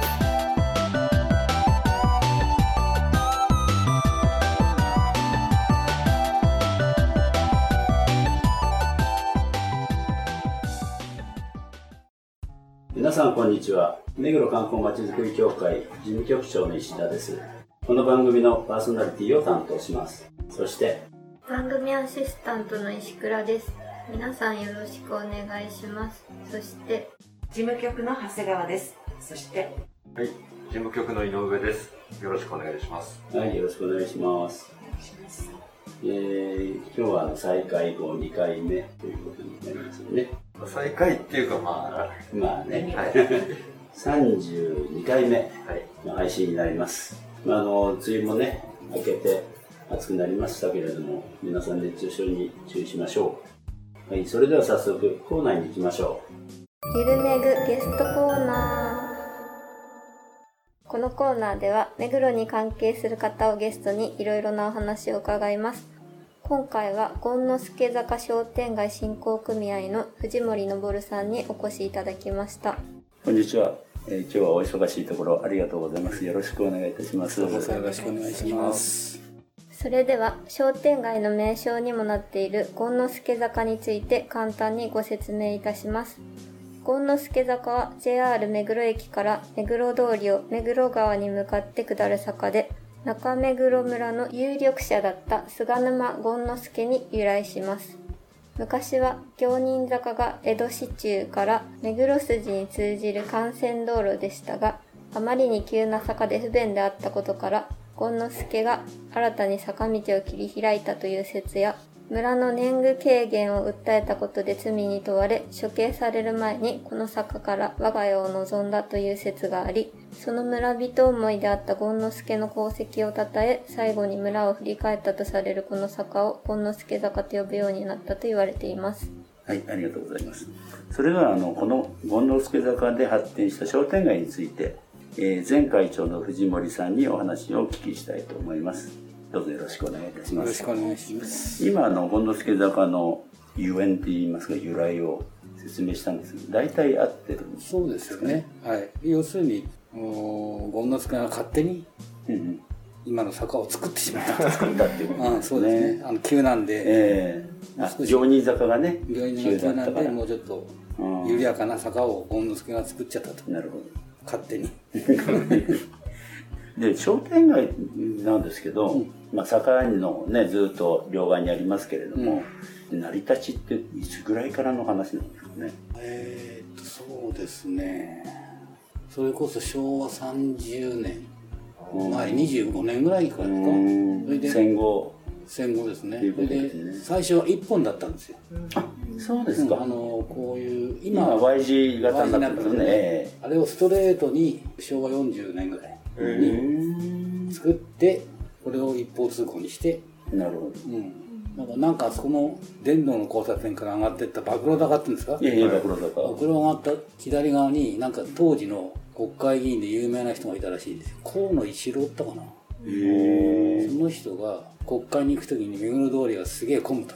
す。皆さんこんにちは。目黒観光まちづくり協会事務局長の石田です。この番組のパーソナリティを担当します。そして番組アシスタントの石倉です。皆さんよろしくお願いします。そして事務局の長谷川です。そして、はい、事務局の井上です。よろしくお願いします。はいよろしくお願いします。えー、今日はあの再開後2回目ということになりますよね再開っていうか、ままあね。あ、はい。32回目はい。の配信になります、まあ、あの梅雨もね明けて暑くなりましたけれども皆さん熱中症に注意しましょう。はいそれでは早速コーナーに行きましょゆるめぐゲストコーナー。このコーナーでは目黒に関係する方をゲストにいろいろなお話を伺います今回は権之助坂商店街振興組合の藤森昇さんにお越しいただきました。うこんにちは、えー今日はお忙しいところありがとうございます。よろしくお願いいたします。よろしくお願いします。それでは商店街の名称にもなっている権之助坂について簡単にご説明いたします。権之助坂は JR 目黒駅から目黒通りを目黒川に向かって下る坂で中目黒村の有力者だった菅沼権之助に由来します。昔は行人坂が江戸市中から目黒筋に通じる幹線道路でしたがあまりに急な坂で不便であったことから権之助が新たに坂道を切り開いたという説や村の年貢軽減を訴えたことで罪に問われ処刑される前にこの坂から我が家を望んだという説がありその村人思いであった権之助の功績を称え最後に村を振り返ったとされるこの坂を権之助坂と呼ぶようになったと言われています。はいありがとうございます。それではあのこの権之助坂で発展した商店街について、えー前会長の藤森さんにお話をお聞きしたいと思います。どうぞよろしくお願いいたしよろしますくお願いします。今あの権之助坂のゆえんって言いますか？由来を説明したんですけど大体合ってるんですそうですよね。はい。要するに、権之助が勝手にうんうん今の坂を作ってしまった。作ったっていうことうん、そうですね。あの急なんで、ええあ少し行人坂がね病院の急だなんで、もうちょっとうん緩やかな坂を権之助が作っちゃったと。なるほ勝手に。どで商店街なんですけど、まあ、坂のねずっと両側にありますけれども、成り立ちっていつぐらいからの話なんですかね？えーっと、そうですね。それこそ昭和30年。前25年ぐらいからですか。うん。それで。戦後。戦後ですね。それで最初は1本だったんですよ。そうですか、あの、こういう、今今、Y 字型になってますよねえあれをストレートに昭和40年ぐらい。えに作って、これを一方通行にして、なるほどうん。なんか、なんかそこの電動の交差点から上がってった暴露高っていうんですか？いやいや暴露坂暴露上がった左側に、なんか当時の国会議員で有名な人がいたらしいんですよ。河野一郎ったかな。へえその人が国会に行く時に目黒通りがすげえ混むと。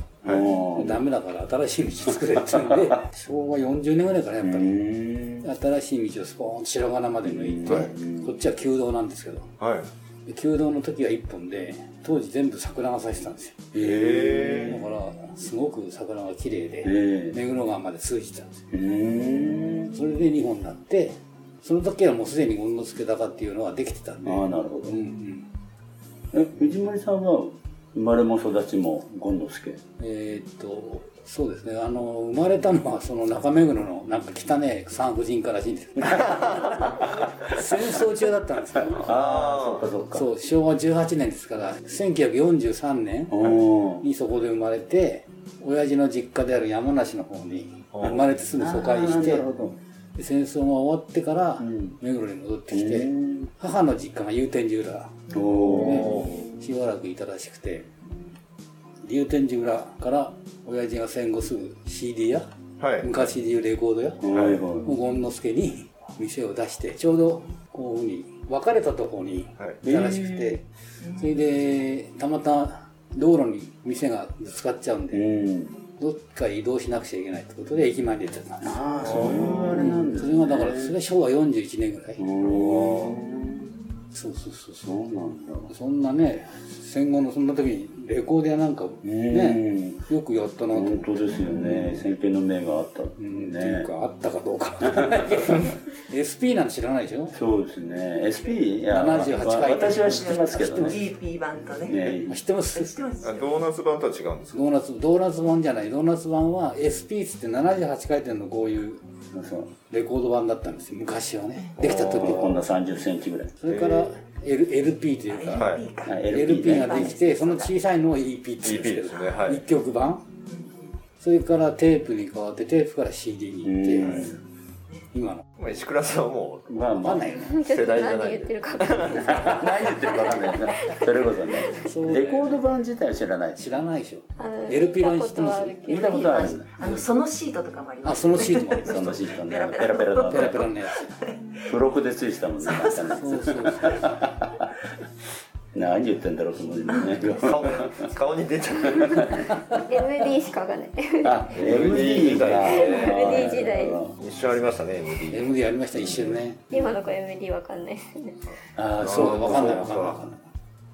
ダメだから新しい道作れってんで、昭和40年ぐらいからやっぱり。新しい道をスポーンと白金まで抜いて、はい。こっちは旧道なんですけど。はい。で旧道の時は1本で当時全部桜が咲いてたんですよ。へだからすごく桜が綺麗でえ目黒川まで通じてたんですよ。それで2本になってその時はもうすでに権之助高っていうのはできてたんで。ああなるほど、うんうん。え藤森さんは生まれも育ちも権之助。えーっとそうですね。あの生まれたのはその中目黒のなんか汚ね産婦人科らしいんです。戦争中だったんですよ。ああそっかそっか。そう昭和18年ですから1943年にそこで生まれて親父の実家である山梨の方に生まれてすぐ疎開して戦争が終わってからん。目黒に戻ってきて、うん母の実家が祐天寺浦。おおでしばらくいたらしくて祐天寺浦から親父が戦後すぐ CD 屋はい。昔でいうレコード屋はいはい。権之助に 店を出してちょうどこういうふうに分かれたところにはいいたらしくて、それでたまたま道路に店がぶつかっちゃうんうで、ん。どっか移動しなくちゃいけないってことで駅前に出てたんですああ、そういうあれなんですそれがだからそれ昭和41年ぐらい、うん。そうそうそうそうなんだ。そんなね戦後のそんな時にレコード屋なんかね、よくやったなと。思って本当ですよね。先見の明があったってうんね。っていうかあったかどうか。SP なんて知らないでしょ？そうですね。SP、いや、78わ回。私は知ってますけどね。GP 版とね。ね。知ってます。知ってます。あドーナツ版とは違うんですか？ドーナツドーナツ版じゃない。ドーナツ版は SP っつって78回転のこういうレコード版だったんですよ。昔はね。できた時は。こんな30センチぐらい。それから L LP というか、はい。LP ができてその小さいのを EP って言うんですけすね。はい。1曲版。それからテープに変わってテープから CD に行って今のまあ、石倉さんはもまあまあ、分かんないよね 世代じゃない何言ってるか分かんない。何言ってるかわかんない な。それこそね。そうレコード版自体は知らないし。知らないでしょ LP 版知ってます？見たことある。あの、そのシートとかもあります。あそのシートもあるそのシートね。ペラペラペラペラの。ペラペラのや付録でついてたもんね。なんかねつそうそう何言ってんだろうと思うよね。顔顔に出ちゃう。MD しかわかんない。あ、MD か。MD 時代。一緒ありましたね MD MD やりました一瞬ね。今の子 MD わかんない。ですね。ああ、そそうう、分かんない分かんない分か。んない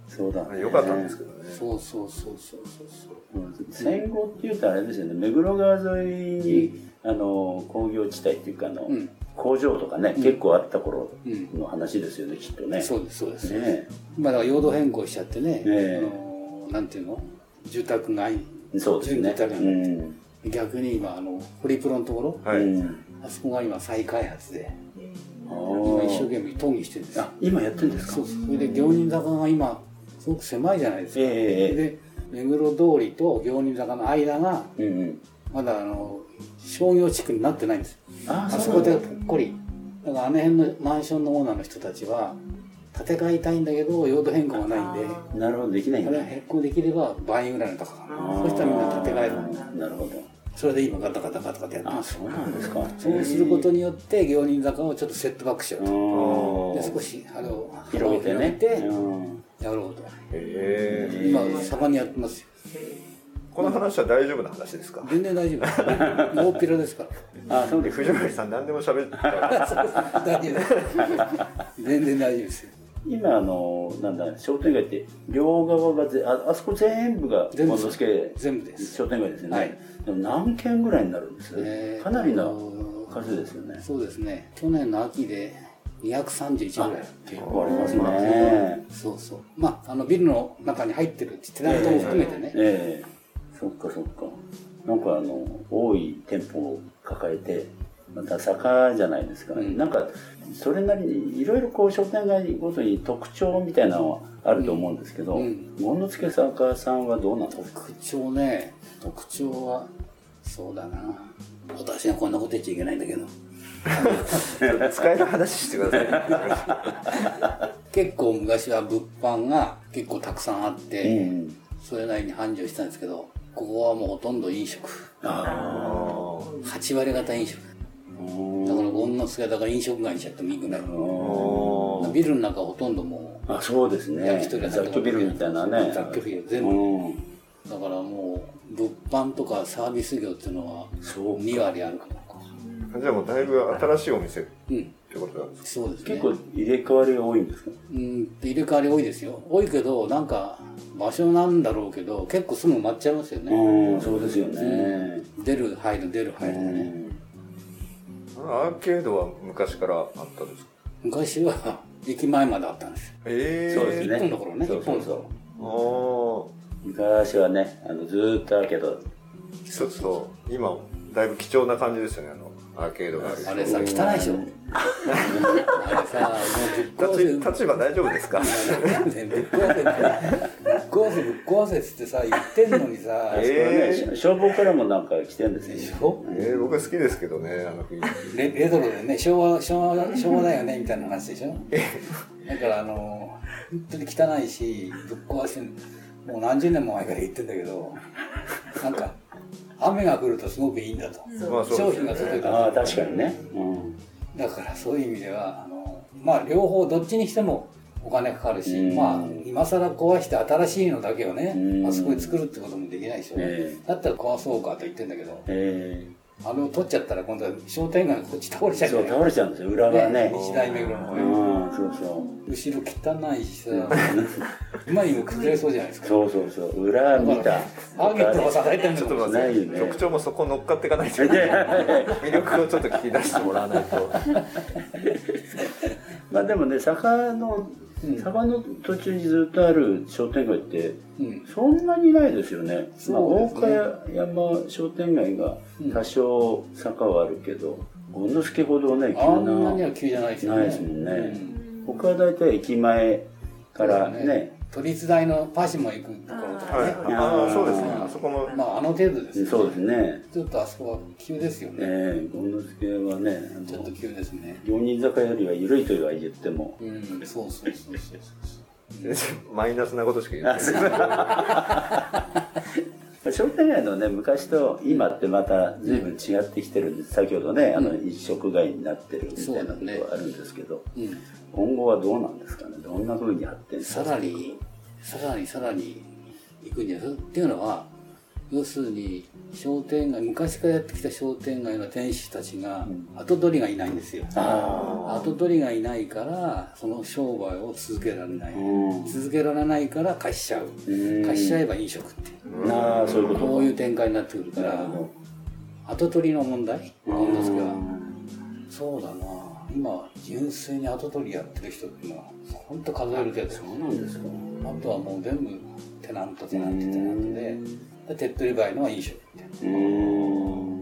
そうだ、ね。よかったんですけどね。そうそうそうそうそう。そううん戦後っていうとあれですよね。目黒川沿いに、あの工業地帯っていうかあの、うん工場とかね、結構あった頃の話ですよねきっとね。そうですそうです、ねまあだから用途変更しちゃってね、ええ。あのなんていうの？住宅街。そうですね。うん、逆に今あのホリプロのところ？はい、うんあそこが今再開発であ今一生ー懸命討議してるんです。よあ今やってるんですか？そう。それで行人坂が今すごく狭いじゃないですか、ええええ。で目黒通りと行人坂の間がうんうん。まだあの商業地区になってないんですああそこでぽっこりだからあの辺のマンションのオーナーの人たちは建て替えたいんだけど用途変更がないんでなるほどできないんだ。あれ変更できれば倍ぐらいの高さ。そしたらみんな建て替える。なるほど。それで今ガタガタガタガタやってあます。そうなんですか。そうすることによって行人坂をちょっとセットバックしようと。うんで少しあれを広げてね。やろうと。ええ今盛んにやってますよこの話は大丈夫な話ですか？全然大丈夫です大っぴらですから。あそうです。藤森さん何でも喋ってた大丈夫です全然大丈夫です。よ今あのなんだ商店街って両側がぜああそこ全部が全部全部です。商店街ですよね、はい。でも何軒ぐらいになるんですえーかなりの数ですよね。そうですね。去年の秋で231ぐらい結構ありますね。そうそう。まああのビルの中に入ってるテナントも含めてね、ええそっかそっか。なんかあの多い店舗を抱えてまた坂じゃないですか、うん。なんかそれなりにいろいろこう商店街ごとに特徴みたいなのはあると思うんですけどうん。権之助坂さんはどうなんですか？特徴ね。特徴はそうだな。私がこんなこと言っちゃいけないんだけど。使える話してください。結構昔は物販が結構たくさんあって、うんそれなりに繁盛したんですけどここはもうほとんど飲食。あ8割方飲食。あだから権之助だから飲食街にしちゃってもいいぐらいビルの中ほとんどもあそうですね。焼き鳥屋さんとか雑居ビルみたいなね。雑居ビル。全部うんうだからもう物販とかサービス業っていうのはそう2割あるかなじゃあもうだいぶ新しいお店。っうんてことなんですか？そうですね。結構入れ替わりが多いんですか？うん入れ替わり多いですよ。多いけどなんか場所なんだろうけど結構すぐ埋まっちゃいますよね、うんそうですよね。出る入る出る入るでね、アーケードは昔からあったんですか？昔は駅前まであったんです。よえ。えそうですね。一本の頃ねそうそうそう。ああ昔はねあのずーっとあるけどちょっと今だいぶ貴重な感じですよねあのアーケードがある。あれさ汚いでしょ。あれさもうぶっ壊せ立場大丈夫ですか？ねぶっ壊せって。ぶっ壊せぶっ壊せっつってさ言ってんのにさ、えこれね消防からもなんか来てるんですよょ。えー、僕は好きですけどねあの雰レレトロでね昭和昭和昭和だよねみたいな話でしょ。だからあの本当に汚いしぶっ壊してもう何十年も前から言ってんだけど。なんか雨が降るとすごくいいんだと、う商ですよね。品が届いたああ確かにね。うん。だからそういう意味ではあのまあ両方どっちにしてもお金かかるし、うん。まあ今更壊して新しいのだけをね、うん。あそこで作るってこともできないでしょ、えだったら壊そうかと言ってんだけど。えあれを取っちゃったら今度は商店街がこっち倒れちゃえそう倒れちゃうんですよ裏側ね。日大目黒の方へうんそうそう。後ろ汚いしさ今にも崩れそうじゃないですか。そうそうそう裏見た。ターゲットが支えてるんちょっと待って。局長もそこ乗っかっていかないと。魅力をちょっと聞き出してもらわないと。まあでもね坂の坂の途中にずっとある商店街ってうん。そんなにないですよね。まあ、大岡山商店街が多少坂はあるけど、権之助ほどね、急あんなにな、は急じゃないですよね。ないですもんね。うん。他は大体駅前からね、都立大のパシモ行くところとかはい。ね、ああそうですね。あそこも。まああの程度ですよそうですね。ちょっとあそこは急ですよね、ええ権之助はね、ちょっと急ですね。行人坂よりは緩いとは言っても、うんそうそうそうそう マイナスなことしか言ってない商店街のね、昔と今ってまた随分違ってきてるんです。先ほどね、あの、一色街になってるみたいなことはあるんですけど、うん今後はどうなんですかね。どんな風に発展さらにさらにさらに行くんじゃないっていうのは要するに商店街昔からやってきた商店街の店主たちが後取りがいないんですよ。あ後取りがいないからその商売を続けられない。うん。続けられないから貸しちゃう。うん。貸しちゃえば飲食ってああ、そういうことか。こういう展開になってくるから後取りの問題？なん。ですけどそうだな。今純粋に後取りやってる人っていうのは本当数えるけど。そうなんですか。あとはもう全部テナントテナントテナントでで手っ取り早いのは飲食みたいうーん。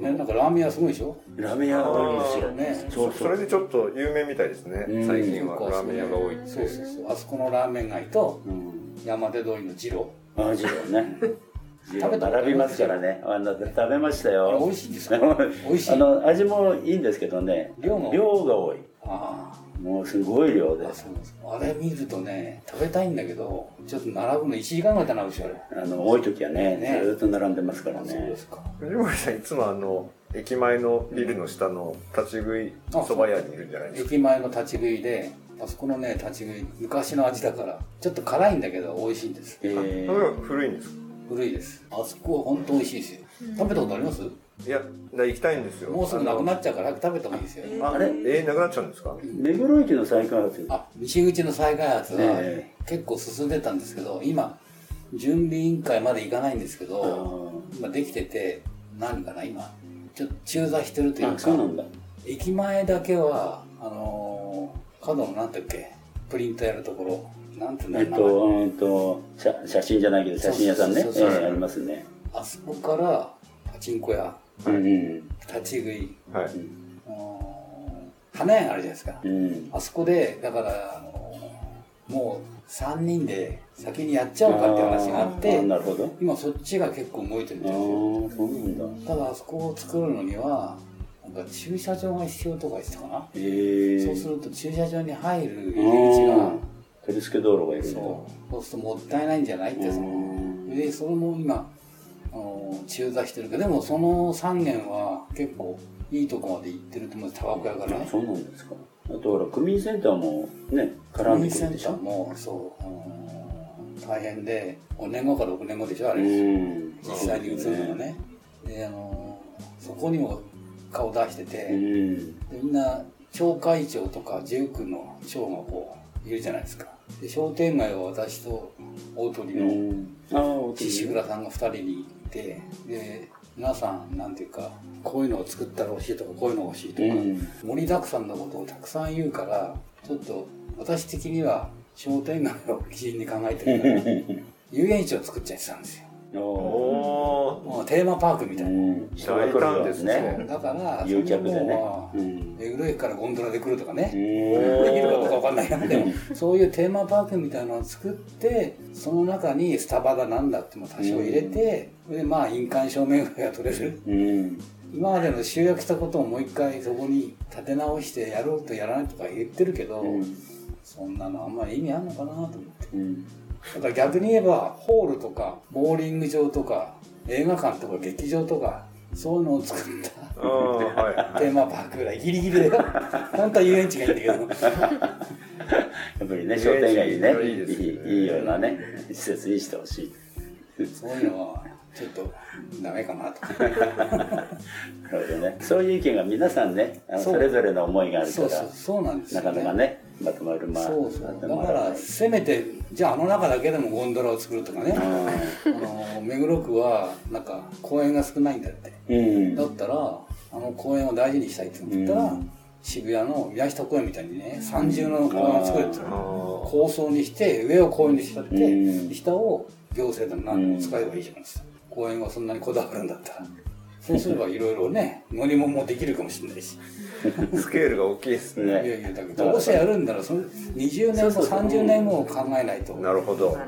なねなんかラーメン屋すごいでしょラーメン屋が多いんですよ。ねそうそう。それでちょっと有名みたいですねうん最近はラーメン屋が多いってそうそうそうあそこのラーメン街とうん。山手通りの二郎ああ、ジローね。食べ並びますからね。あの、食べましたよ。美味しいですか？美味しいあの、味もいいんですけどね。量も？量が多い。あもうすごい量でああそうです。あれ見るとね食べたいんだけどちょっと並ぶの1時間ぐらい並ぶでしょあれあの、多い時はね、ね。ずーっと並んでますからね。そうで。すか。藤森さんいつもあの駅前のビルの下の立ち食いそば屋にいるんじゃないですか？駅前の立ち食いであそこのね立ち食い昔の味だからちょっと辛いんだけど美味しいんです。えー。それは古いんですか？古いです。あそこは本当美味しいですよ。食べたことあります？いやだ行きたいんですよ。もうすぐなくなっちゃうから早く食べた方がいいですよ。あれ？えー、なくなっちゃうんですか？目黒駅の再開発。あ西口の再開発はえ。結構進んでたんですけど今準備委員会まで行かないんですけど今できてて何かな今。ちょっと中座してるというあ、そうなんかだ。駅前だけはあのー角のなんだっけプリントやるところなんていうんだえっろう名前？と、うんと、写写真じゃないけど、写真屋さんね。ありますね。あそこからパチンコ屋立ち食い。はい。あのー花屋があるじゃないですか。うん。あそこでだから、あのーもう3人で先にやっちゃおうかって話があってなるほど。今そっちが結構動いてるみああたいですよ。そうだ。ただあそこを作るのにはなんか駐車場が必要とか言ってたかな、ええそうすると駐車場に入る入り口が。うん取り付け道路がいる。そう。そうするともったいないんじゃないってそのうん。でそれも今あの中座してるけどでもその3軒は結構いいとこまで行ってると思うんですタバコ屋からねそうなんですか。あとほら、区民センターもね、絡んでくセンター。もそう、うん大変で5年後か6年後でしょあれ、実際に移るのがねであのそこにも顔出してて、みんな町会長とか19の長がこういるじゃないですかで商店街は私と大鳥のん。ああ、お獅倉さんが2人にいてで皆さんなんていうかこういうのを作ったら欲しいとかこういうの欲しいとか、うん。盛りだくさんのことをたくさん言うからちょっと私的には商店街を基準に考えてるから 遊園地を作っちゃってたんですよ。おもうテーマパークみたいな、うん。人が来るわですね。だから誘客でね。目黒駅からゴンドラで来るとかね、うんできるかどうかわかんないけどでもそういうテーマパークみたいなのを作ってその中にスタバだなんだっても多少入れて、でまあ印鑑証明ぐらいが取れるうん。今までの集約したことをもう一回そこに立て直してやろうとやらないとか言ってるけど、うんそんなのあんまり意味あるのかなと思ってうん。だから逆に言えばホールとかボーリング場とか映画館とか劇場とかそういうのを作ったテーマパークぐらいギリギリだよ 本当は遊園地がいいんだけどやっぱりね、商店街にね、いいですねいいいいようなね、施設にしてほしい。そういうのはちょっとダメかなと。なるほどね。そういう意見が皆さんね、それぞれの思いがあるかそうそうら、そうなんですなよ、かなかね、まとまる、まあ、そうそう。だからせめてじゃああの中だけでもゴンドラを作るとかね。あの目黒区はなんか公園が少ないんだって。うん。だったらあの公園を大事にしたいって言ったら、うん。渋谷の宮下公園みたいにね三重の公園を作るっていうあのー構想にして上を公園にしちゃって、うん。下を行政で何でも使えばいいじゃないですか、公園はそんなにこだわるんだったら。そうすればいろいろね乗り物もできるかもしれないし。スケールが大きいですね。いやいやだけどどうせやるんならその20年後30年後を考えないと。なるほど。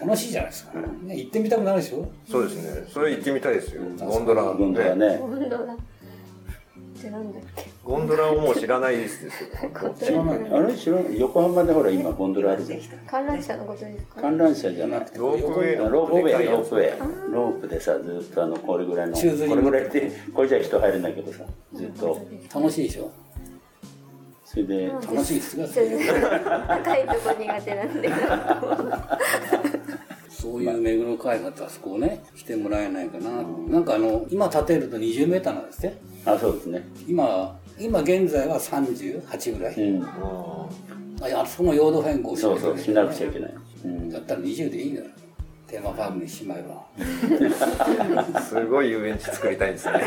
楽しいじゃないですか、ね、行ってみたくなるでしょ？そうですね。それ行ってみたいですよ。ゴンドラゴンドラね。ゴンドラってなんだっけ。ゴンドラをもう知らないですよ。知らない。あれ？知らない。横浜でほら今ゴンドラある。じゃん。観覧車のことですか。観覧車じゃなくて、ロープウェイ。のロープウェイ、ロープウェイ。ロープでさ、ずっとあの、これぐらいの、これぐらいって、これじゃ人入れないけどさ、ずっと。楽しいでしょ？それで、楽しいですが 高いとこ苦手なんで。そういう目黒開発あそこをねしてもらえないかな、なんかあの今建てると20メーターなんですって？あ、そうですね。今今現在は38ぐらい、うん。あいやあそこも用途変更しそうそう、しなくちゃいいけない。うん。だったら20でいいのよテーマパークにしまえばすごい遊園地作りたいんですね。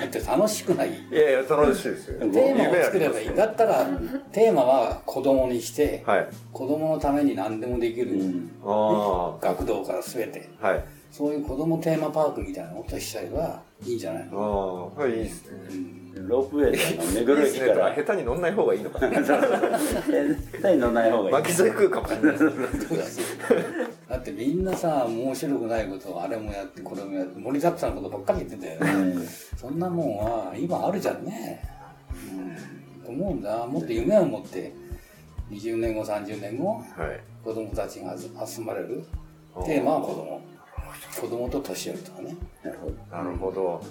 だって楽しくない？いやいや楽しいですよ。テーマを作ればいい。だったらテーマは子供にしてはい。子供のために何でもできる、うん。あ学童から全て。あはいそういう子供テーマパークみたいなことしちゃえばいいんじゃないの、ああはいいいですね。ロープウェイ駅から、下手に乗んない方がいいのかな。下手に乗らない方がいい。巻き添え食うかもしれない。だってみんなさ面白くないことをあれもやってこれもやって盛りだくさんのことばっかり言ってたよね、うん。そんなもんは今あるじゃんね、うん、と思うんだ。もっと夢を持って20年後30年後はい。子供たちが集まれる。テーマは子供子供と年寄りとかね。なるほど。なるほど。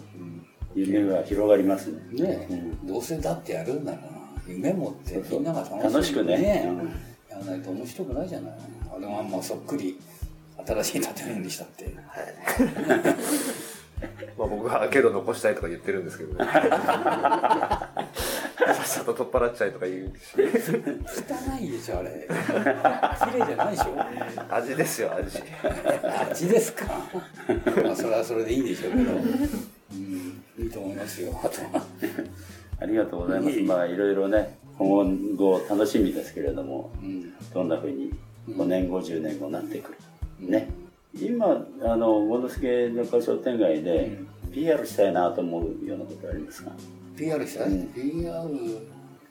夢が広がりますね。ね。え、うん。どうせだってやるんだから夢持ってみんなが楽しく楽しくね。やらないと面白くないじゃない。あのまんまそっくり新しい建物にしたって まあ僕はけど残したいとか言ってるんですけどね。さっさと取っ払っちゃいとか言うし。汚いでしょあれ。綺麗じゃないでしょ。味ですよ味。味ですか。まあそれはそれでいいんでしょうけど、うん、いいと思いますよ。あとは。ありがとうございます。まあ、いろいろね、今後楽しみですけれども、うんどんなふうに5年後、10年後なってく。る。ね。今、あの、ゴンドスケ中商店街で PR したいなと思うようなことありますか？PR したい、うん。PR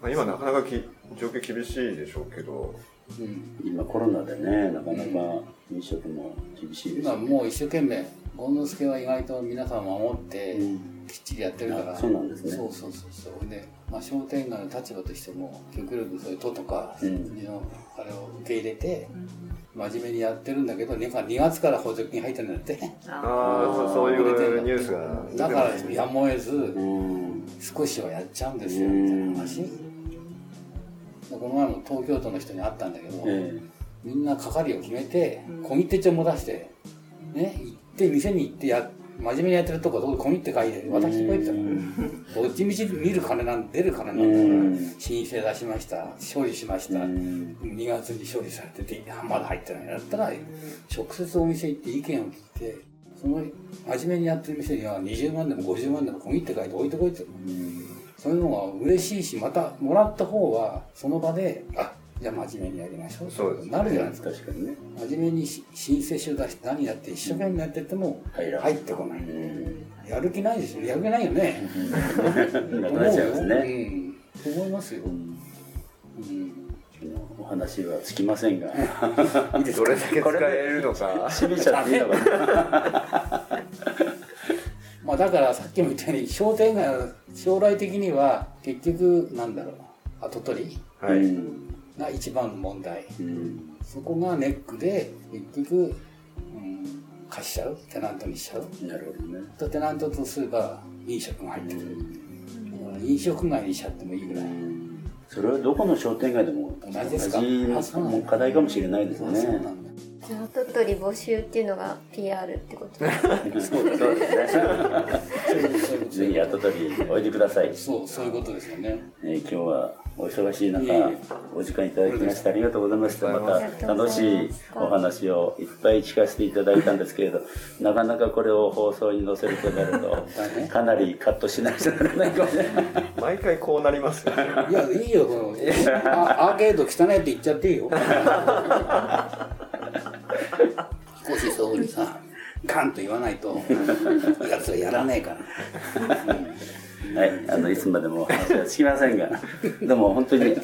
まあ今なかなかき状況厳しいでしょうけど。うん。今コロナでね、なかなか飲食も厳しいですね。もう一生懸命権之助は意外と皆さん守ってうんきっちりやってるから、あそうなんですね。そうそうそうそう。で、まあ、商店街の立場としても極力そういう都とかうん。国のあれを受け入れて真面目にやってるんだけど2月から補助金入ってるんだって。ああそういうニュースがだからやむを得ずうん。少しはやっちゃうんですようん。みたいな話。この前も東京都の人に会ったんだけど、えみんな係を決めて小切手帳も出してね行って店に行ってや真面目にやってるとこどこ小切手書いて渡してこてたらどっちみち見る金なん出る金なんだからうん。申請出しました。処理しました。うん。2月に処理されててあまだ入ってないだったら直接お店行って意見を聞いてその真面目にやってる店には20万でも50万でも小切手書いて置いてこいって。そういうのが嬉しいしまたもらった方はその場であじゃあ真面目にやりましょう。そうですね。なるじゃないですか。確かにね。真面目にし申請書出して何やって一生懸命やってても入ってこない。うん。やる気ないですよ。やる気ないよね。なっちゃいますね。うん。と思いますよ、うん。お話はつきませんが、どれだけ使えるのか。閉めちゃっていいのかな？まあだからさっきも言ったように商店街は将来的には結局なんだろう。跡取り？はい、うんが一番の問題うんそこがネックで結局、うん、貸しちゃう？テナントにしちゃう？なるほどね。とテナントとすれば飲食が入ってくる、だから飲食街にしちゃってもいいぐらい、それはどこの商店街でも同じですか課題かもしれないですね。じゃあ鳥取募集っていうのが PR ってことそうですね。ぜひ後取りおいでください。そうそういうことですよね。えー今日はお忙しい中いえいえ。お時間いただきましてありがとうございました。また。楽しいお話をいっぱい聞かせていただいたんですけれどなかなかこれを放送に載せるとなると変 かなりカットしないとならないかもしれない毎回こうなります。いやいいよこのあアーケード汚いって言っちゃっていいよ。少しそうにさガンと言わないとやつはやらねえから、はいあのいつまでもお話はつきませんがどうも本当に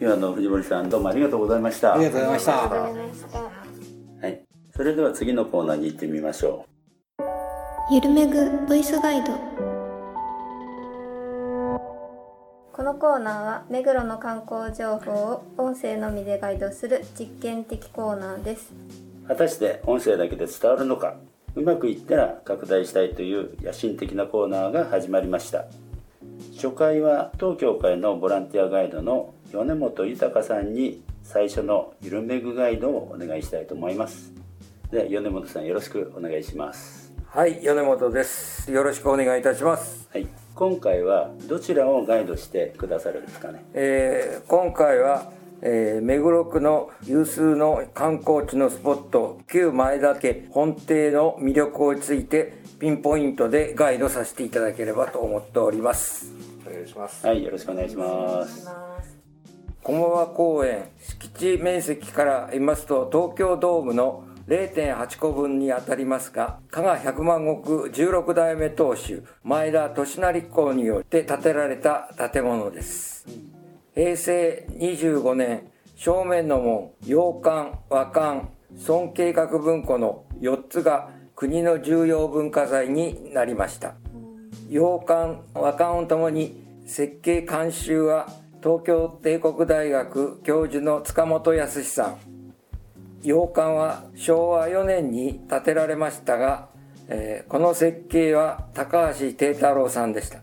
今の藤森さんどうもありがとうございました。ありがとうございました。はい、それでは次のコーナーに行ってみましょゆるめぐボイスガイド。このコーナーは目黒の観光情報を音声のみでガイドする実験的コーナーです。う果たして音声だけで伝わるのか？うまくいったら拡大したいという野心的なコーナーが始まりました。初回は当協会のボランティアガイドの米本豊さんに最初のゆるめぐガイドをお願いしたいと思います。では米本さんよろしくお願いします。はい、米本です。よろしくお願いいたします。はい。今回はどちらをガイドしてくださるんですかね？えー今回は、えー目黒区の有数の観光地のスポット、旧前田家本邸の魅力についてピンポイントでガイドさせていただければと思っております。お願いします。はいよろしくお願いします駒場公園敷地面積から言いますと東京ドームの0.8個分にあたりますが加賀百万石16代目当主前田利成公によって建てられた建物です平成25年正面の門洋館和館村計画文庫の4つが国の重要文化財になりました。洋館和館をともに設計監修は東京帝国大学教授の塚本康さん。洋館は昭和4年に建てられましたが、えーこの設計は高橋定太郎さんでした。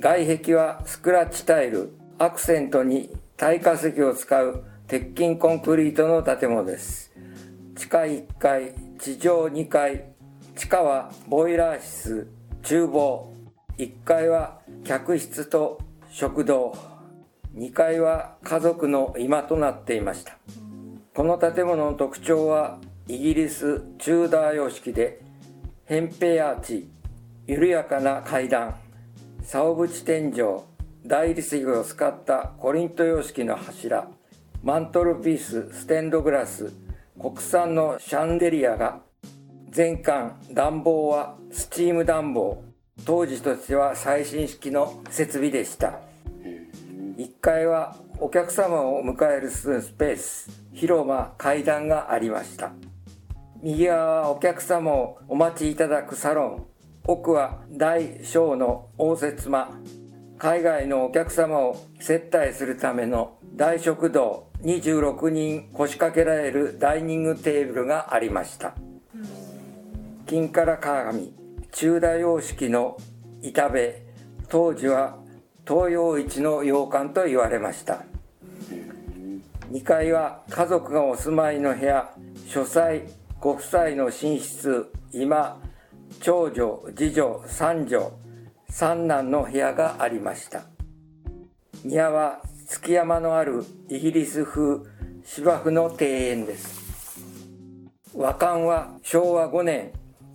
外壁はスクラッチタイル。アクセントに耐火石を使う鉄筋コンクリートの建物です。地下1階地上2階地下はボイラー室厨房。1階は客室と食堂。2階は家族の居間となっていました。この建物の特徴はイギリスチューダー様式で扁平アーチ緩やかな階段竿縁天井大理石を使ったコリント様式の柱マントルピースステンドグラス国産のシャンデリアが全館暖房はスチーム暖房当時としては最新式の設備でした。1階はお客様を迎えるスペース広間階段がありました。右側はお客様をお待ちいただくサロン。奥は大小の応接間海外のお客様を接待するための大食堂26人腰掛けられるダイニングテーブルがありました。金から鏡中田様式の板部当時は東洋一の洋館と言われました。2階は家族がお住まいの部屋書斎ご夫妻の寝室今長女次女三女三男の部屋がありました。庭は月山のあるイギリス風芝生の庭園です。和館は昭和5年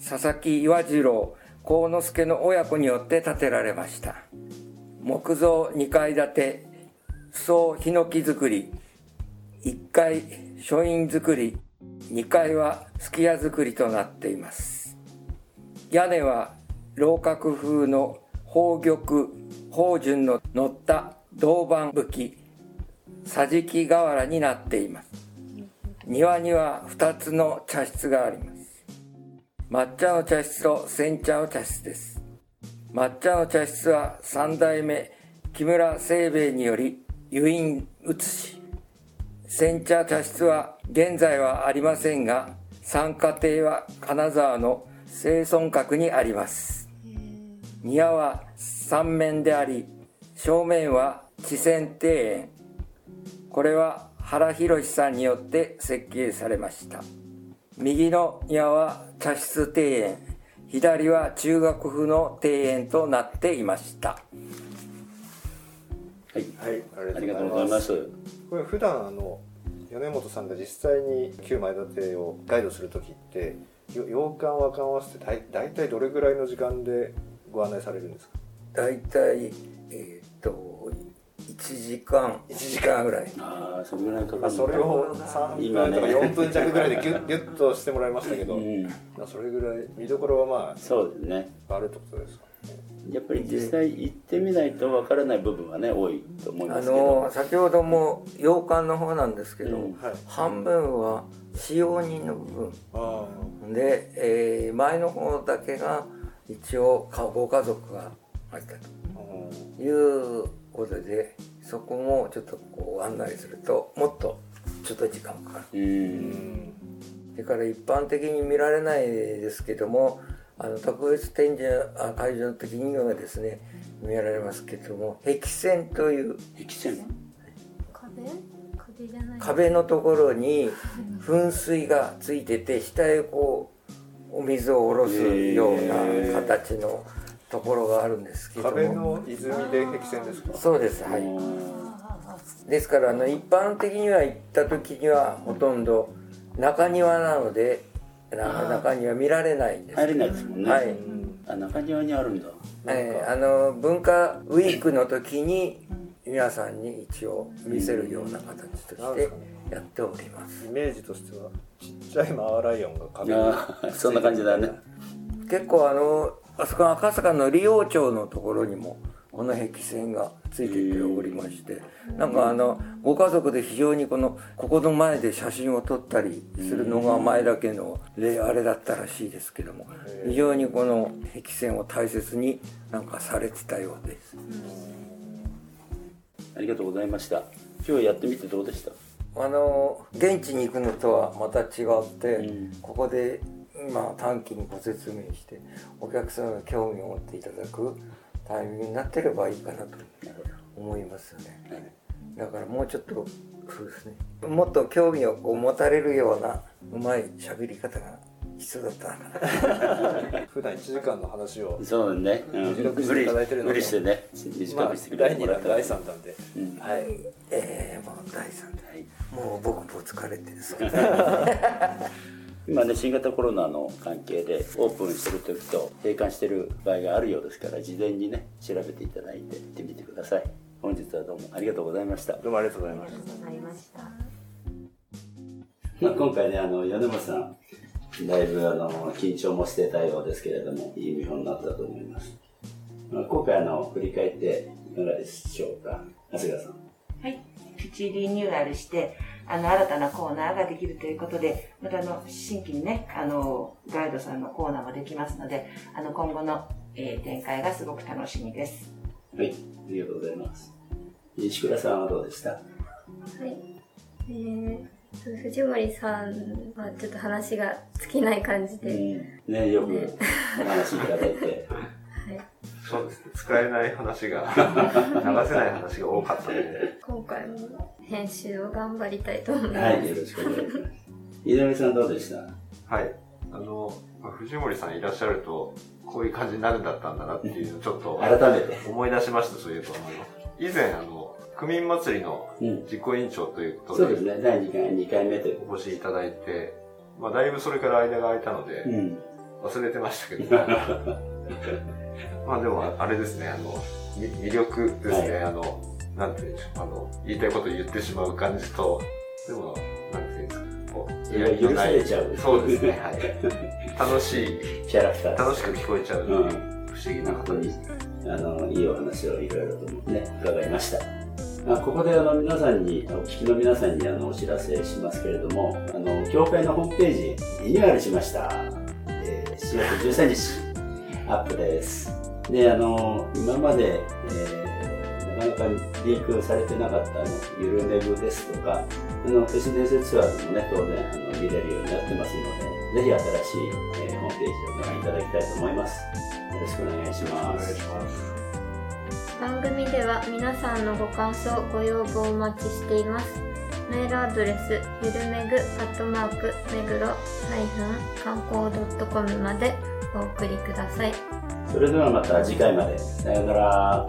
佐々木岩次郎幸之助の親子によって建てられました。木造2階建て総ヒノキ造り1階書院造り2階はすき家造りとなっています。屋根は楼閣風の宝玉宝順の乗った銅板吹き桟敷瓦になっています。庭には2つの茶室があります。抹茶の茶室と煎茶の茶室です。抹茶の茶室は三代目木村清兵衛により輸印移し煎茶茶室は現在はありませんが参加邸は金沢の清村閣にあります。庭は三面であり正面は地仙庭園。これは原博さんによって設計されました。右の庭は茶室庭園。左は中学風の庭園となっていました。はい、はい、ありがとうございます。これ普段あの米本さんが実際に旧前田邸をガイドする時ってよ洋館和館合わせて大大体どれぐらいの時間でご案内されるんですか？大体えっ、と1時間。1時間ぐらい。ああ、それぐらいかかるまあ、それを3分とか4分弱ぐらいでギュッ ギュッとしてもらいましたけど、うん、まあそれぐらい見どころはまそうですね。ああるってことですか？やっぱり実際行ってみないとわからない部分はね、多いと思いまあすけど。の先ほども洋館の方なんですけど、うん。はい。半分は使用人の部あ分で、えー前の方だけが一応かご家族が入ったあということでそこもちょっとこう案内するともっとちょっと時間かかる。それから一般的に見られないですけどもあの特別展示あ会場の時にはですね見られますけども壁線という壁線？壁？壁じゃない。壁のところに噴水がついてて下へこうお水を下ろすような形のところがあるんですけども。壁の泉で壁線ですか？そうですはい。ですからあの一般的には行った時にはほとんど中庭なのでな中庭見られないんです。入れないですもんね。はい。あ、中庭にあるんだ。えーあの文化ウィークの時に皆さんに一応見せるような形としてやっております。イメージとしてはちっちゃいマーライオンが壁にそんな感じだね。結構あのあそこの赤坂の利用町のところにもこの壁線がついてておりましてなんかあのご家族で非常にこのここの前で写真を撮ったりするのが前だけの例あれだったらしいですけども非常にこの壁線を大切になんかされてたようですありがとうございました。今日やってみてどうでした？あの現地に行くのとはまた違って、うん。ここでまあ短期にご説明してお客さんが興味を持っていただくタイミングになってればいいかなと思いますよね、だからもうちょっとそうですね。もっと興味を持たれるようなうまい喋り方が必要だった。普段1時間の話をそうだね。うん。短くして無で。理してね、まあ短くしてくれ第2てもらったら。弾第3弾で。うん。はい。えー、もう第3弾。はい。もう僕も疲れてるんですけど今ね新型コロナの関係でオープンしてる時と閉館してる場合があるようですから事前にね調べていただいて行ってみてください。本日はどうもありがとうございました。どうもありがとうございました。ございました。まあ今回ねあの米本さんだいぶあの緊張もしてたようですけれどもいい見本になったと思います、まあ、今回あの振り返っていかがでしょうか長谷川さんはい。プチリニューアルして、あの、新たなコーナーができるということで、またあの、新規にね、あの、ガイドさんのコーナーもできますので、あの、今後の、えー展開がすごく楽しみです。はいありがとうございます石倉さんはどうでした？はい。えーと、藤森さんはちょっと話が尽きない感じうで、ん。ねよくお話いただいて。はい。そうですね。使えない話が 流せない話が多かったので。今回も編集を頑張りたいと思います。はい、よろしくお願いします。井上さんどうでした？はい。あのまあ藤森さんいらっしゃるとこういう感じになるんだったんだなっていうのをちょっと改めて。思い出しましたそういえば。以前あの区民祭りのうん。実行委員長ということでそうですね、第2回、2回目というこお越しいただいて、まあ、だいぶそれから間が空いたのでと。うん。忘れてましたけど。まあでもあれですねあのみ魅力ですね、はい。あのなんていうんでしょう。あの言いたいこと言ってしまう感じとでもなんていうんですか。こういや許されちゃう。そうですね。はい。楽しい。キャラクター。楽しく聞こえちゃうっていううん。不思議なことにあの、いいお話をいろいろとね、伺いました。あここであの皆さんに、お聞きの皆さんにあのお知らせしますけれども、あの、教会のホームページ、リニューアルしました。えー4月13日、アップです。で、あの、今まで、えーなかなかリンクされてなかったあの、ゆるネブですとか、あの都市伝説ツアーでもね、当然あの見れるようになってますので、ぜひ新しい、えーホームページをご覧いただきたいと思います。よろしくお願いします。願いします番組では皆さんのご感想、ご要望をお待ちしています。メールアドレス、ゆるめぐ、アットマーク、めぐろ、観光 .com までお送りください。それではまた次回まで。さようなら